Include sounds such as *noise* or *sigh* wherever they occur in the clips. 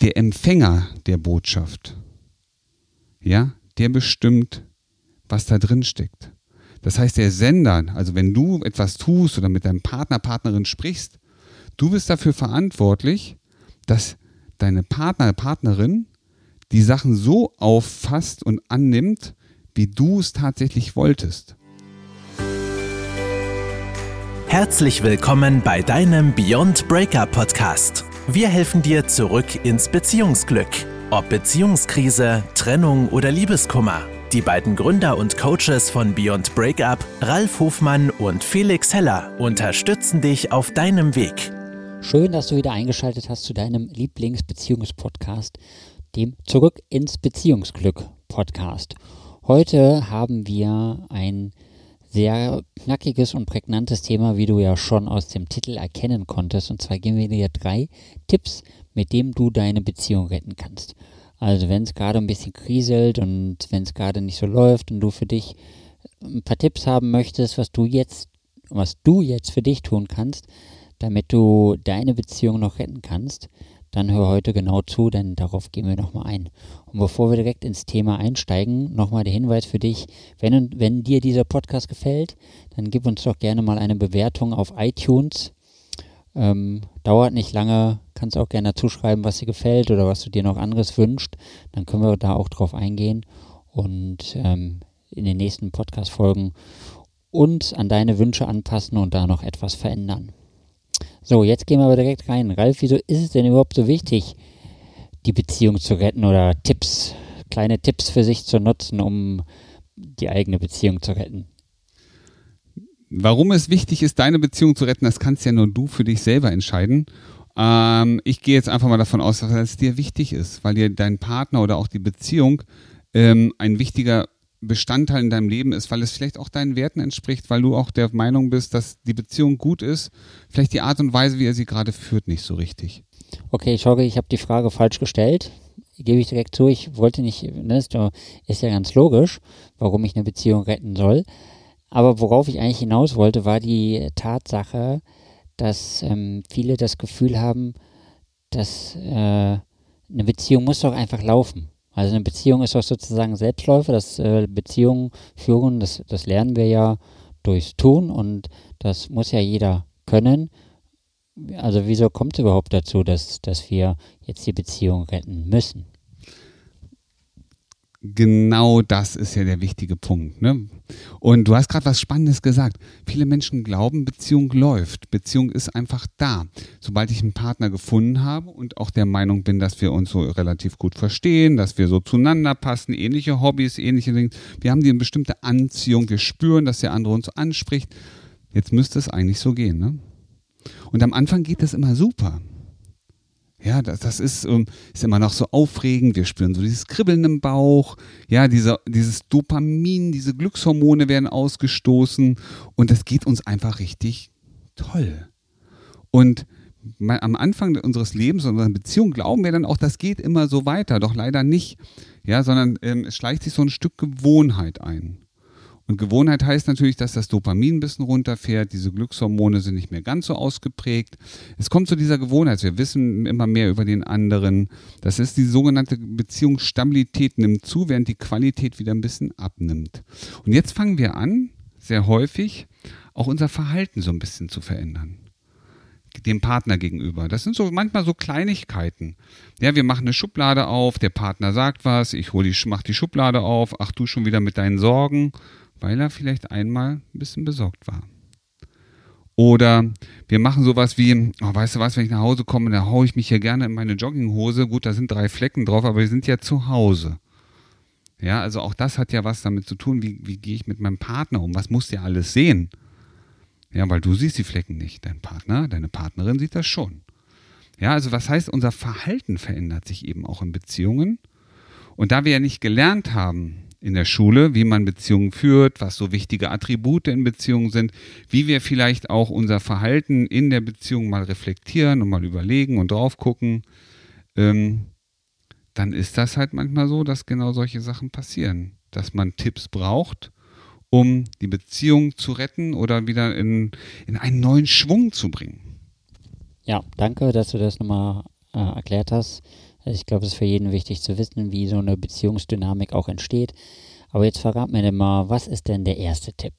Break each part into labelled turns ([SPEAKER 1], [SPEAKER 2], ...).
[SPEAKER 1] der Empfänger der Botschaft, ja, der bestimmt, was da drin steckt. Das heißt, der Sender, also wenn du etwas tust oder mit deinem Partner, Partnerin sprichst, du bist dafür verantwortlich, dass deine Partner, Partnerin die Sachen so auffasst und annimmt, wie du es tatsächlich wolltest.
[SPEAKER 2] Herzlich willkommen bei deinem Beyond Breakup Podcast. Wir helfen dir zurück ins Beziehungsglück. Ob Beziehungskrise, Trennung oder Liebeskummer. Die beiden Gründer und Coaches von Beyond Breakup, Ralf Hofmann und Felix Heller, unterstützen dich auf deinem Weg.
[SPEAKER 3] Schön, dass du wieder eingeschaltet hast zu deinem Lieblingsbeziehungspodcast, dem Zurück ins Beziehungsglück Podcast. Heute haben wir ein sehr knackiges und prägnantes Thema, wie du ja schon aus dem Titel erkennen konntest. Und zwar geben wir dir drei Tipps, mit denen du deine Beziehung retten kannst. Also wenn es gerade ein bisschen kriselt und wenn es gerade nicht so läuft und du für dich ein paar Tipps haben möchtest, was du jetzt, was du jetzt für dich tun kannst, damit du deine Beziehung noch retten kannst, dann hör heute genau zu, denn darauf gehen wir nochmal ein. Und bevor wir direkt ins Thema einsteigen, nochmal der Hinweis für dich, wenn, wenn dir dieser Podcast gefällt, dann gib uns doch gerne mal eine Bewertung auf iTunes. Ähm, dauert nicht lange, kannst auch gerne zuschreiben, was dir gefällt oder was du dir noch anderes wünscht. Dann können wir da auch drauf eingehen und ähm, in den nächsten Podcast-Folgen uns an deine Wünsche anpassen und da noch etwas verändern. So, jetzt gehen wir aber direkt rein. Ralf, wieso ist es denn überhaupt so wichtig, die Beziehung zu retten oder Tipps, kleine Tipps für sich zu nutzen, um die eigene Beziehung zu retten?
[SPEAKER 1] Warum es wichtig ist, deine Beziehung zu retten, das kannst ja nur du für dich selber entscheiden. Ähm, ich gehe jetzt einfach mal davon aus, dass es dir wichtig ist, weil dir dein Partner oder auch die Beziehung ähm, ein wichtiger Bestandteil in deinem Leben ist, weil es vielleicht auch deinen Werten entspricht, weil du auch der Meinung bist, dass die Beziehung gut ist, vielleicht die Art und Weise, wie er sie gerade führt, nicht so richtig.
[SPEAKER 3] Okay, ich ich habe die Frage falsch gestellt. Gebe ich direkt zu, ich wollte nicht, ne, ist ja ganz logisch, warum ich eine Beziehung retten soll. Aber worauf ich eigentlich hinaus wollte, war die Tatsache, dass ähm, viele das Gefühl haben, dass äh, eine Beziehung muss doch einfach laufen. Also eine Beziehung ist doch sozusagen Selbstläufer, das äh, Beziehungen führen, das, das lernen wir ja durchs Tun und das muss ja jeder können. Also wieso kommt es überhaupt dazu, dass, dass wir jetzt die Beziehung retten müssen?
[SPEAKER 1] Genau das ist ja der wichtige Punkt. Ne? Und du hast gerade was Spannendes gesagt. Viele Menschen glauben, Beziehung läuft. Beziehung ist einfach da. Sobald ich einen Partner gefunden habe und auch der Meinung bin, dass wir uns so relativ gut verstehen, dass wir so zueinander passen, ähnliche Hobbys, ähnliche Dinge. Wir haben die eine bestimmte Anziehung. Wir spüren, dass der andere uns anspricht. Jetzt müsste es eigentlich so gehen. Ne? Und am Anfang geht das immer super. Ja, das, das ist, ähm, ist immer noch so aufregend. Wir spüren so dieses Kribbeln im Bauch. Ja, diese, dieses Dopamin, diese Glückshormone werden ausgestoßen. Und das geht uns einfach richtig toll. Und am Anfang unseres Lebens, unserer Beziehung, glauben wir dann auch, das geht immer so weiter. Doch leider nicht. Ja, sondern ähm, es schleicht sich so ein Stück Gewohnheit ein. Und Gewohnheit heißt natürlich, dass das Dopamin ein bisschen runterfährt, diese Glückshormone sind nicht mehr ganz so ausgeprägt. Es kommt zu dieser Gewohnheit, wir wissen immer mehr über den anderen. Das ist die sogenannte Beziehungsstabilität nimmt zu, während die Qualität wieder ein bisschen abnimmt. Und jetzt fangen wir an, sehr häufig, auch unser Verhalten so ein bisschen zu verändern dem Partner gegenüber. Das sind so manchmal so Kleinigkeiten. Ja, wir machen eine Schublade auf, der Partner sagt was, ich hol die, mach die Schublade auf, ach du schon wieder mit deinen Sorgen weil er vielleicht einmal ein bisschen besorgt war. Oder wir machen sowas wie, oh, weißt du was, wenn ich nach Hause komme, dann haue ich mich hier gerne in meine Jogginghose. Gut, da sind drei Flecken drauf, aber wir sind ja zu Hause. Ja, also auch das hat ja was damit zu tun, wie, wie gehe ich mit meinem Partner um? Was muss der alles sehen? Ja, weil du siehst die Flecken nicht. Dein Partner, deine Partnerin sieht das schon. Ja, also was heißt, unser Verhalten verändert sich eben auch in Beziehungen. Und da wir ja nicht gelernt haben, in der Schule, wie man Beziehungen führt, was so wichtige Attribute in Beziehungen sind, wie wir vielleicht auch unser Verhalten in der Beziehung mal reflektieren und mal überlegen und drauf gucken, ähm, dann ist das halt manchmal so, dass genau solche Sachen passieren, dass man Tipps braucht, um die Beziehung zu retten oder wieder in, in einen neuen Schwung zu bringen.
[SPEAKER 3] Ja, danke, dass du das nochmal äh, erklärt hast. Ich glaube, es ist für jeden wichtig zu wissen, wie so eine Beziehungsdynamik auch entsteht. Aber jetzt verrat mir denn mal, was ist denn der erste Tipp?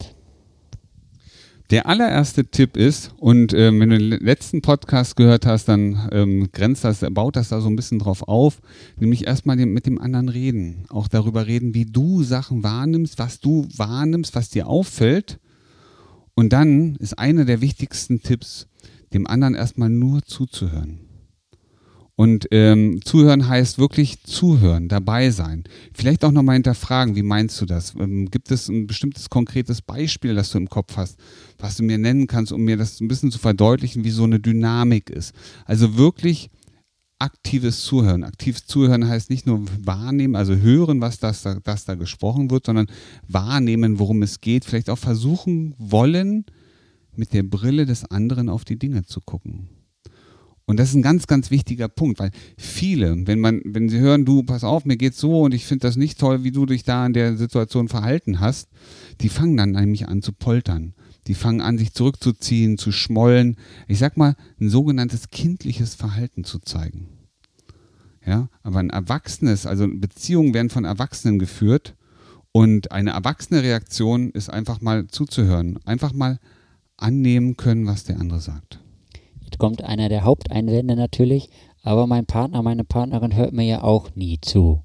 [SPEAKER 1] Der allererste Tipp ist, und äh, wenn du den letzten Podcast gehört hast, dann ähm, grenzt das, baut das da so ein bisschen drauf auf, nämlich erstmal mit dem anderen reden. Auch darüber reden, wie du Sachen wahrnimmst, was du wahrnimmst, was dir auffällt. Und dann ist einer der wichtigsten Tipps, dem anderen erstmal nur zuzuhören. Und ähm, zuhören heißt wirklich zuhören, dabei sein. Vielleicht auch nochmal hinterfragen, wie meinst du das? Ähm, gibt es ein bestimmtes konkretes Beispiel, das du im Kopf hast, was du mir nennen kannst, um mir das ein bisschen zu verdeutlichen, wie so eine Dynamik ist? Also wirklich aktives Zuhören. Aktives Zuhören heißt nicht nur wahrnehmen, also hören, was das da, das da gesprochen wird, sondern wahrnehmen, worum es geht. Vielleicht auch versuchen wollen, mit der Brille des anderen auf die Dinge zu gucken. Und das ist ein ganz, ganz wichtiger Punkt, weil viele, wenn man, wenn sie hören, du, pass auf, mir geht's so und ich finde das nicht toll, wie du dich da in der Situation verhalten hast, die fangen dann nämlich an zu poltern. Die fangen an, sich zurückzuziehen, zu schmollen. Ich sag mal, ein sogenanntes kindliches Verhalten zu zeigen. Ja, aber ein erwachsenes, also Beziehungen werden von Erwachsenen geführt und eine erwachsene Reaktion ist einfach mal zuzuhören, einfach mal annehmen können, was der andere sagt.
[SPEAKER 3] Jetzt kommt einer der Haupteinwände natürlich, aber mein Partner, meine Partnerin hört mir ja auch nie zu.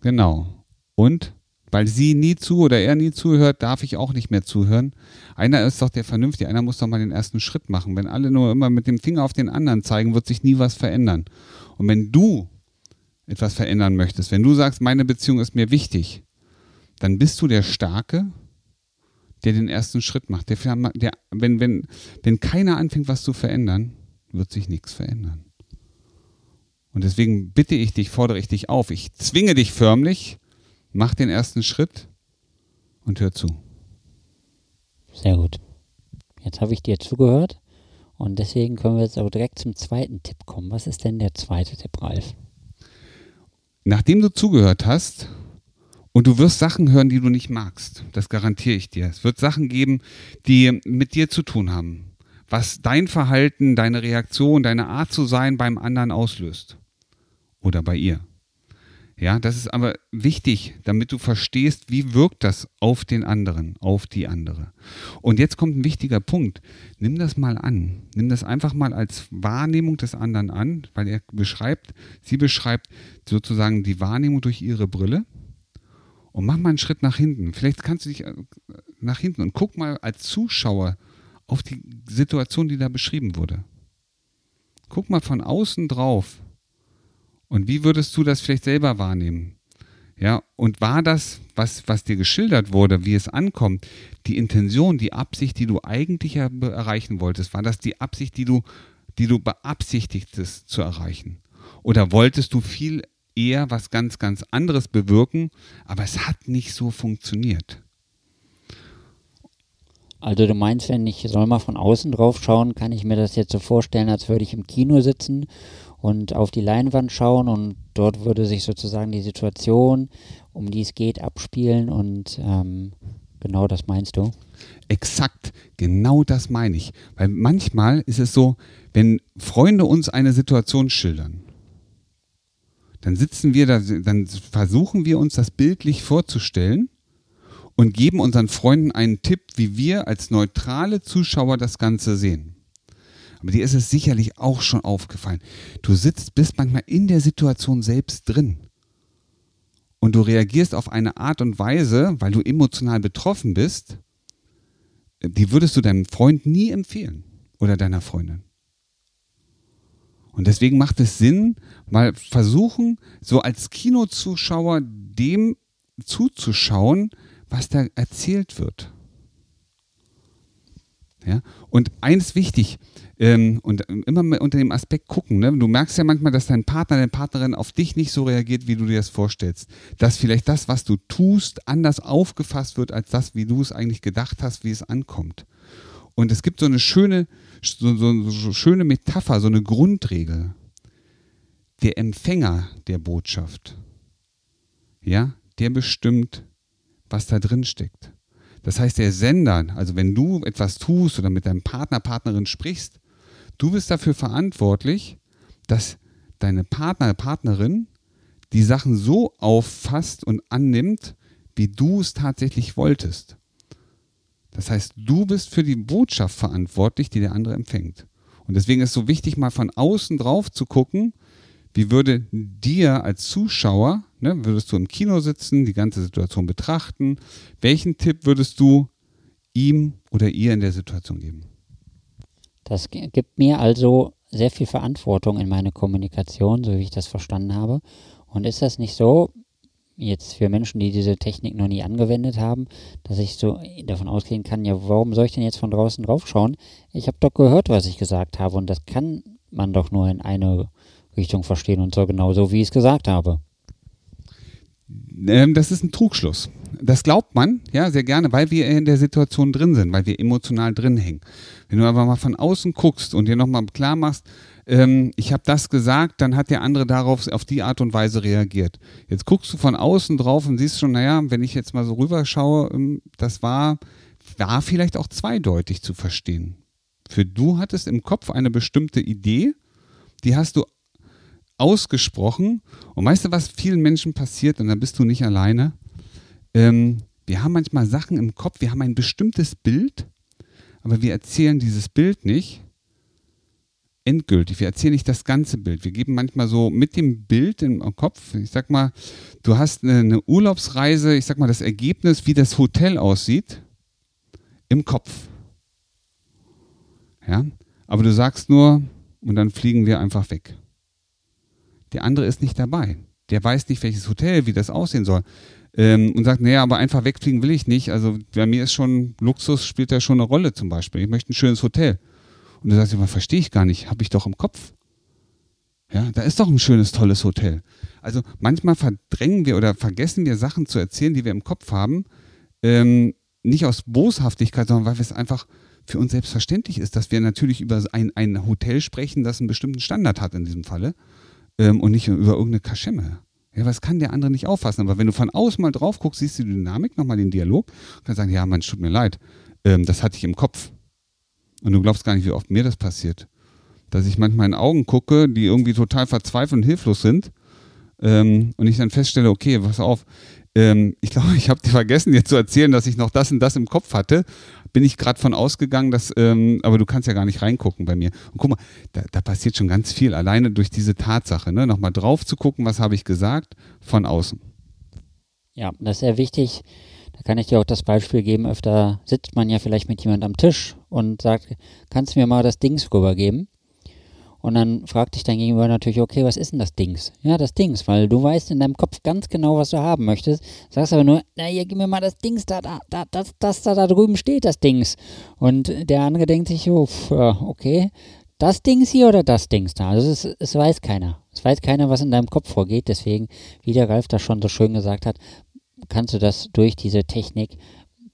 [SPEAKER 1] Genau. Und weil sie nie zu oder er nie zuhört, darf ich auch nicht mehr zuhören. Einer ist doch der Vernünftige, einer muss doch mal den ersten Schritt machen. Wenn alle nur immer mit dem Finger auf den anderen zeigen, wird sich nie was verändern. Und wenn du etwas verändern möchtest, wenn du sagst, meine Beziehung ist mir wichtig, dann bist du der Starke, der den ersten Schritt macht. Der, der, wenn, wenn, wenn keiner anfängt, was zu verändern, wird sich nichts verändern. Und deswegen bitte ich dich, fordere ich dich auf, ich zwinge dich förmlich, mach den ersten Schritt und hör zu.
[SPEAKER 3] Sehr gut. Jetzt habe ich dir zugehört und deswegen können wir jetzt auch direkt zum zweiten Tipp kommen. Was ist denn der zweite Tipp, Ralf?
[SPEAKER 1] Nachdem du zugehört hast, und du wirst Sachen hören, die du nicht magst. Das garantiere ich dir. Es wird Sachen geben, die mit dir zu tun haben. Was dein Verhalten, deine Reaktion, deine Art zu sein beim anderen auslöst. Oder bei ihr. Ja, das ist aber wichtig, damit du verstehst, wie wirkt das auf den anderen, auf die andere. Und jetzt kommt ein wichtiger Punkt. Nimm das mal an. Nimm das einfach mal als Wahrnehmung des anderen an, weil er beschreibt, sie beschreibt sozusagen die Wahrnehmung durch ihre Brille und mach mal einen Schritt nach hinten. Vielleicht kannst du dich äh, nach hinten und guck mal als Zuschauer auf die Situation, die da beschrieben wurde. Guck mal von außen drauf. Und wie würdest du das vielleicht selber wahrnehmen? Ja, und war das, was, was dir geschildert wurde, wie es ankommt, die Intention, die Absicht, die du eigentlich erreichen wolltest, war das die Absicht, die du, die du beabsichtigtest zu erreichen? Oder wolltest du viel eher was ganz, ganz anderes bewirken, aber es hat nicht so funktioniert.
[SPEAKER 3] Also du meinst, wenn ich soll mal von außen drauf schauen, kann ich mir das jetzt so vorstellen, als würde ich im Kino sitzen und auf die Leinwand schauen und dort würde sich sozusagen die Situation, um die es geht, abspielen und ähm, genau das meinst du?
[SPEAKER 1] Exakt, genau das meine ich. Weil manchmal ist es so, wenn Freunde uns eine Situation schildern, dann sitzen wir da, dann versuchen wir uns das bildlich vorzustellen und geben unseren Freunden einen Tipp, wie wir als neutrale Zuschauer das Ganze sehen. Aber dir ist es sicherlich auch schon aufgefallen. Du sitzt, bist manchmal in der Situation selbst drin. Und du reagierst auf eine Art und Weise, weil du emotional betroffen bist, die würdest du deinem Freund nie empfehlen oder deiner Freundin. Und deswegen macht es Sinn, mal versuchen, so als Kinozuschauer dem zuzuschauen, was da erzählt wird. Ja? Und eins wichtig, ähm, und immer unter dem Aspekt gucken, ne? du merkst ja manchmal, dass dein Partner, deine Partnerin auf dich nicht so reagiert, wie du dir das vorstellst. Dass vielleicht das, was du tust, anders aufgefasst wird, als das, wie du es eigentlich gedacht hast, wie es ankommt. Und es gibt so eine schöne so, so, so schöne Metapher, so eine Grundregel. Der Empfänger der Botschaft, ja, der bestimmt, was da drin steckt. Das heißt, der Sender, also wenn du etwas tust oder mit deinem Partner, Partnerin sprichst, du bist dafür verantwortlich, dass deine Partner, Partnerin die Sachen so auffasst und annimmt, wie du es tatsächlich wolltest. Das heißt, du bist für die Botschaft verantwortlich, die der andere empfängt. Und deswegen ist es so wichtig, mal von außen drauf zu gucken, wie würde dir als Zuschauer, ne, würdest du im Kino sitzen, die ganze Situation betrachten, welchen Tipp würdest du ihm oder ihr in der Situation geben?
[SPEAKER 3] Das gibt mir also sehr viel Verantwortung in meine Kommunikation, so wie ich das verstanden habe. Und ist das nicht so, jetzt für Menschen, die diese Technik noch nie angewendet haben, dass ich so davon ausgehen kann, ja, warum soll ich denn jetzt von draußen draufschauen? Ich habe doch gehört, was ich gesagt habe und das kann man doch nur in eine Richtung verstehen und so genau so, wie ich es gesagt habe.
[SPEAKER 1] Ähm, das ist ein Trugschluss. Das glaubt man, ja, sehr gerne, weil wir in der Situation drin sind, weil wir emotional drin hängen. Wenn du aber mal von außen guckst und dir nochmal klar machst, ähm, ich habe das gesagt, dann hat der andere darauf auf die Art und Weise reagiert. Jetzt guckst du von außen drauf und siehst schon, naja, wenn ich jetzt mal so rüberschaue, ähm, das war, war vielleicht auch zweideutig zu verstehen. Für du hattest im Kopf eine bestimmte Idee, die hast du ausgesprochen. Und weißt du, was vielen Menschen passiert, und da bist du nicht alleine? Ähm, wir haben manchmal Sachen im Kopf, wir haben ein bestimmtes Bild, aber wir erzählen dieses Bild nicht endgültig. Wir erzählen nicht das ganze Bild. Wir geben manchmal so mit dem Bild im Kopf, ich sag mal, du hast eine, Urlaubsreise, ich sag mal, das Ergebnis, wie das Hotel aussieht, im Kopf. Ja, aber du sagst nur, und dann fliegen wir einfach weg. Der andere ist nicht dabei. Der weiß nicht, welches Hotel, wie das aussehen soll. Ähm, und sagt, naja, aber einfach wegfliegen will ich nicht. Also bei mir ist schon, Luxus spielt da schon eine Rolle zum Beispiel. Ich möchte ein schönes Hotel. Und du sagst immer, verstehe ich gar nicht, habe ich doch im Kopf. Ja, da ist doch ein schönes, tolles Hotel. Also manchmal verdrängen wir oder vergessen wir Sachen zu erzählen, die wir im Kopf haben, ähm, nicht aus Boshaftigkeit, sondern weil es einfach für uns selbstverständlich ist, dass wir natürlich über ein, ein Hotel sprechen, das einen bestimmten Standard hat in diesem Falle ähm, und nicht über irgendeine Kaschemme. Ja, was kann der andere nicht auffassen? Aber wenn du von außen mal drauf guckst, siehst du die Dynamik, nochmal den Dialog und kannst sagen, ja, man, tut mir leid, ähm, das hatte ich im Kopf. Und du glaubst gar nicht, wie oft mir das passiert. Dass ich manchmal in Augen gucke, die irgendwie total verzweifelt und hilflos sind. Ähm, und ich dann feststelle, okay, pass auf, ähm, ich glaube, ich habe dir vergessen, dir zu erzählen, dass ich noch das und das im Kopf hatte. Bin ich gerade von ausgegangen, dass, ähm, aber du kannst ja gar nicht reingucken bei mir. Und guck mal, da, da passiert schon ganz viel, alleine durch diese Tatsache, ne? Nochmal drauf zu gucken, was habe ich gesagt, von außen.
[SPEAKER 3] Ja, das ist sehr wichtig, da kann ich dir auch das Beispiel geben, öfter sitzt man ja vielleicht mit jemand am Tisch und sagt, kannst du mir mal das Dings rübergeben? Und dann fragt dich dein Gegenüber natürlich, okay, was ist denn das Dings? Ja, das Dings, weil du weißt in deinem Kopf ganz genau, was du haben möchtest. Sagst aber nur, na hier, gib mir mal das Dings da, da, da, das, das da, da drüben steht, das Dings. Und der andere denkt sich, oh, okay, das Dings hier oder das Dings da? Also es, es weiß keiner. Es weiß keiner, was in deinem Kopf vorgeht. Deswegen, wie der Ralf das schon so schön gesagt hat, kannst du das durch diese Technik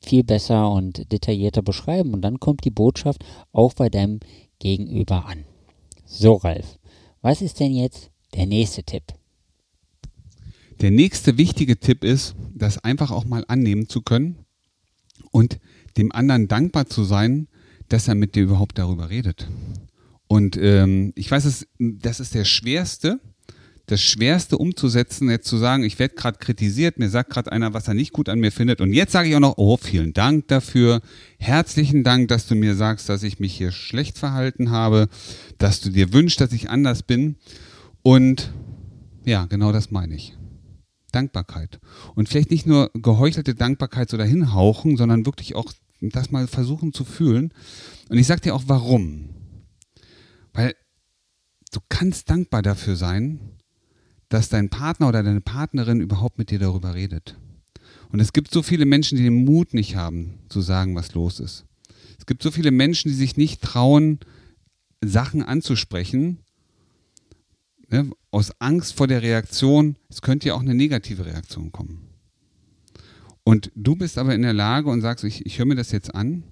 [SPEAKER 3] viel besser und detaillierter beschreiben und dann kommt die Botschaft auch bei deinem Gegenüber an. So, Ralf, was ist denn jetzt der nächste Tipp?
[SPEAKER 1] Der nächste wichtige Tipp ist, das einfach auch mal annehmen zu können und dem anderen dankbar zu sein, dass er mit dir überhaupt darüber redet. Und ähm, ich weiß, das ist der schwerste, das Schwerste umzusetzen, jetzt zu sagen, ich werde gerade kritisiert, mir sagt gerade einer, was er nicht gut an mir findet. Und jetzt sage ich auch noch, oh, vielen Dank dafür. Herzlichen Dank, dass du mir sagst, dass ich mich hier schlecht verhalten habe, dass du dir wünschst, dass ich anders bin. Und ja, genau das meine ich. Dankbarkeit. Und vielleicht nicht nur geheuchelte Dankbarkeit so dahin hauchen, sondern wirklich auch das mal versuchen zu fühlen. Und ich sage dir auch warum. Weil du kannst dankbar dafür sein, dass dein Partner oder deine Partnerin überhaupt mit dir darüber redet. Und es gibt so viele Menschen, die den Mut nicht haben, zu sagen, was los ist. Es gibt so viele Menschen, die sich nicht trauen, Sachen anzusprechen, ne, aus Angst vor der Reaktion. Es könnte ja auch eine negative Reaktion kommen. Und du bist aber in der Lage und sagst, ich, ich höre mir das jetzt an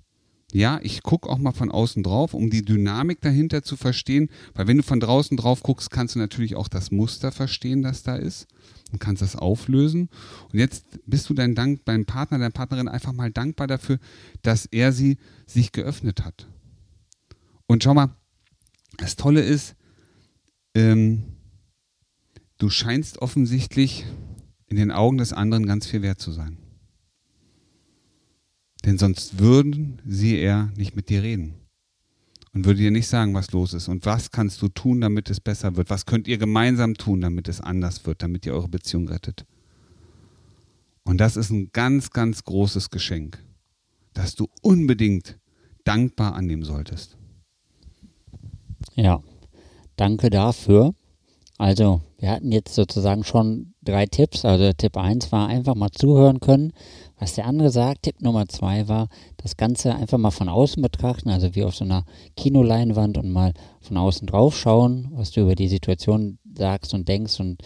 [SPEAKER 1] ja, ich gucke auch mal von außen drauf, um die Dynamik dahinter zu verstehen, weil wenn du von draußen drauf guckst, kannst du natürlich auch das Muster verstehen, das da ist und kannst das auflösen. Und jetzt bist du dein Dank beim Partner, deiner Partnerin einfach mal dankbar dafür, dass er sie sich geöffnet hat. Und schau mal, das Tolle ist, ähm, du scheinst offensichtlich in den Augen des anderen ganz viel wert zu sein. Denn sonst würden sie er nicht mit dir reden und würde dir nicht sagen, was los ist und was kannst du tun, damit es besser wird. Was könnt ihr gemeinsam tun, damit es anders wird, damit ihr eure Beziehung rettet. Und das ist ein ganz, ganz großes Geschenk, das du unbedingt dankbar annehmen solltest.
[SPEAKER 3] Ja, danke dafür. Also, wir hatten jetzt sozusagen schon drei Tipps. Also, Tipp 1 war einfach mal zuhören können, was der andere sagt. Tipp Nummer 2 war, das Ganze einfach mal von außen betrachten, also wie auf so einer Kinoleinwand und mal von außen drauf schauen, was du über die Situation sagst und denkst und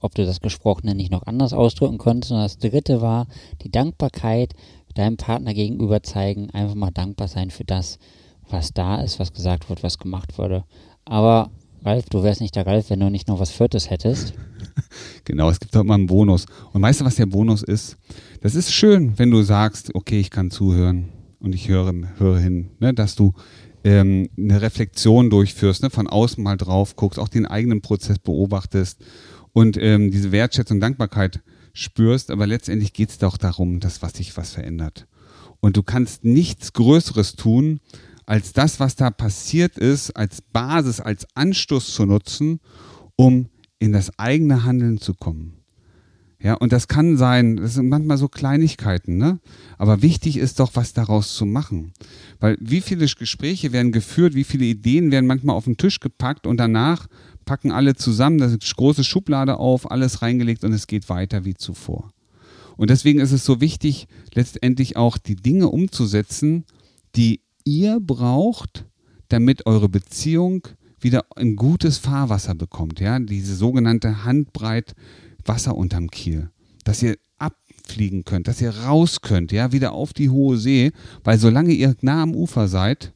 [SPEAKER 3] ob du das Gesprochene nicht noch anders ausdrücken könntest. Und das dritte war die Dankbarkeit deinem Partner gegenüber zeigen, einfach mal dankbar sein für das, was da ist, was gesagt wird, was gemacht wurde. Aber Ralf, du wärst nicht der Ralf, wenn du nicht noch was Viertes hättest. *laughs*
[SPEAKER 1] genau, es gibt auch mal einen Bonus. Und weißt du, was der Bonus ist? Das ist schön, wenn du sagst, okay, ich kann zuhören und ich höre, höre hin, ne, dass du ähm, eine Reflexion durchführst, ne, von außen mal drauf guckst, auch den eigenen Prozess beobachtest und ähm, diese Wertschätzung, Dankbarkeit spürst. Aber letztendlich geht es doch darum, dass was sich was verändert. Und du kannst nichts Größeres tun, als das, was da passiert ist, als Basis, als Anstoß zu nutzen, um in das eigene Handeln zu kommen. Ja, und das kann sein, das sind manchmal so Kleinigkeiten, ne? Aber wichtig ist doch, was daraus zu machen. Weil wie viele Gespräche werden geführt, wie viele Ideen werden manchmal auf den Tisch gepackt und danach packen alle zusammen, das ist große Schublade auf, alles reingelegt und es geht weiter wie zuvor. Und deswegen ist es so wichtig, letztendlich auch die Dinge umzusetzen, die ihr braucht, damit eure Beziehung wieder ein gutes Fahrwasser bekommt, ja, diese sogenannte Handbreit Wasser unterm Kiel, dass ihr abfliegen könnt, dass ihr raus könnt, ja, wieder auf die hohe See, weil solange ihr nah am Ufer seid,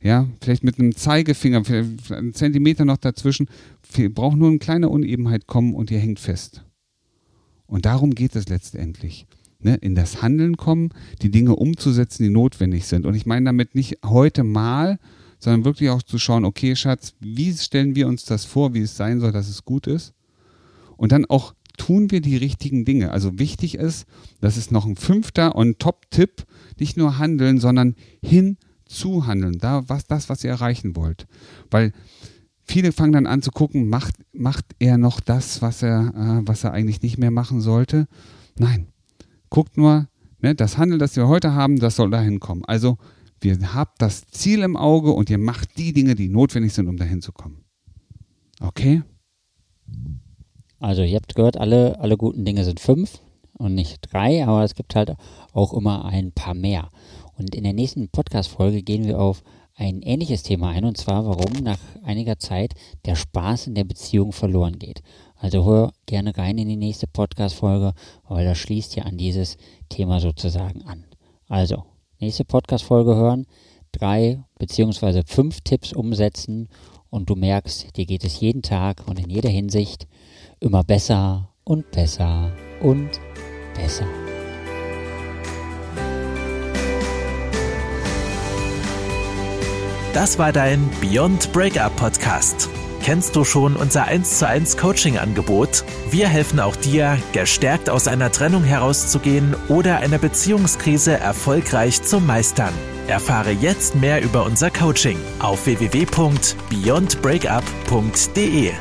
[SPEAKER 1] ja, vielleicht mit einem Zeigefinger, vielleicht einen Zentimeter noch dazwischen, braucht nur eine kleine Unebenheit kommen und ihr hängt fest. Und darum geht es letztendlich ne, in das Handeln kommen, die Dinge umzusetzen, die notwendig sind. Und ich meine damit nicht heute mal, sondern wirklich auch zu schauen, okay, Schatz, wie stellen wir uns das vor, wie es sein soll, dass es gut ist? Und dann auch tun wir die richtigen Dinge. Also wichtig ist, das ist noch ein fünfter und Top-Tipp, nicht nur handeln, sondern hinzuhandeln, da was das, was ihr erreichen wollt. Weil viele fangen dann an zu gucken, macht, macht er noch das, was er, äh, was er eigentlich nicht mehr machen sollte? Nein, guckt nur, ne, das Handeln, das wir heute haben, das soll dahin kommen. Also, wir habt das Ziel im Auge und ihr macht die Dinge, die notwendig sind, um dahin zu kommen. Okay?
[SPEAKER 3] Also, ihr habt gehört, alle, alle guten Dinge sind fünf und nicht drei, aber es gibt halt auch immer ein paar mehr. Und in der nächsten Podcast-Folge gehen wir auf ein ähnliches Thema ein, und zwar, warum nach einiger Zeit der Spaß in der Beziehung verloren geht. Also hör gerne rein in die nächste Podcast-Folge, weil das schließt ja an dieses Thema sozusagen an. Also, nächste Podcast-Folge hören, drei beziehungsweise fünf Tipps umsetzen und du merkst, dir geht es jeden Tag und in jeder Hinsicht immer besser und besser und besser.
[SPEAKER 2] Das war dein Beyond Breakup Podcast. Kennst du schon unser 1 zu 1 Coaching Angebot? Wir helfen auch dir, gestärkt aus einer Trennung herauszugehen oder eine Beziehungskrise erfolgreich zu meistern. Erfahre jetzt mehr über unser Coaching auf www.beyondbreakup.de.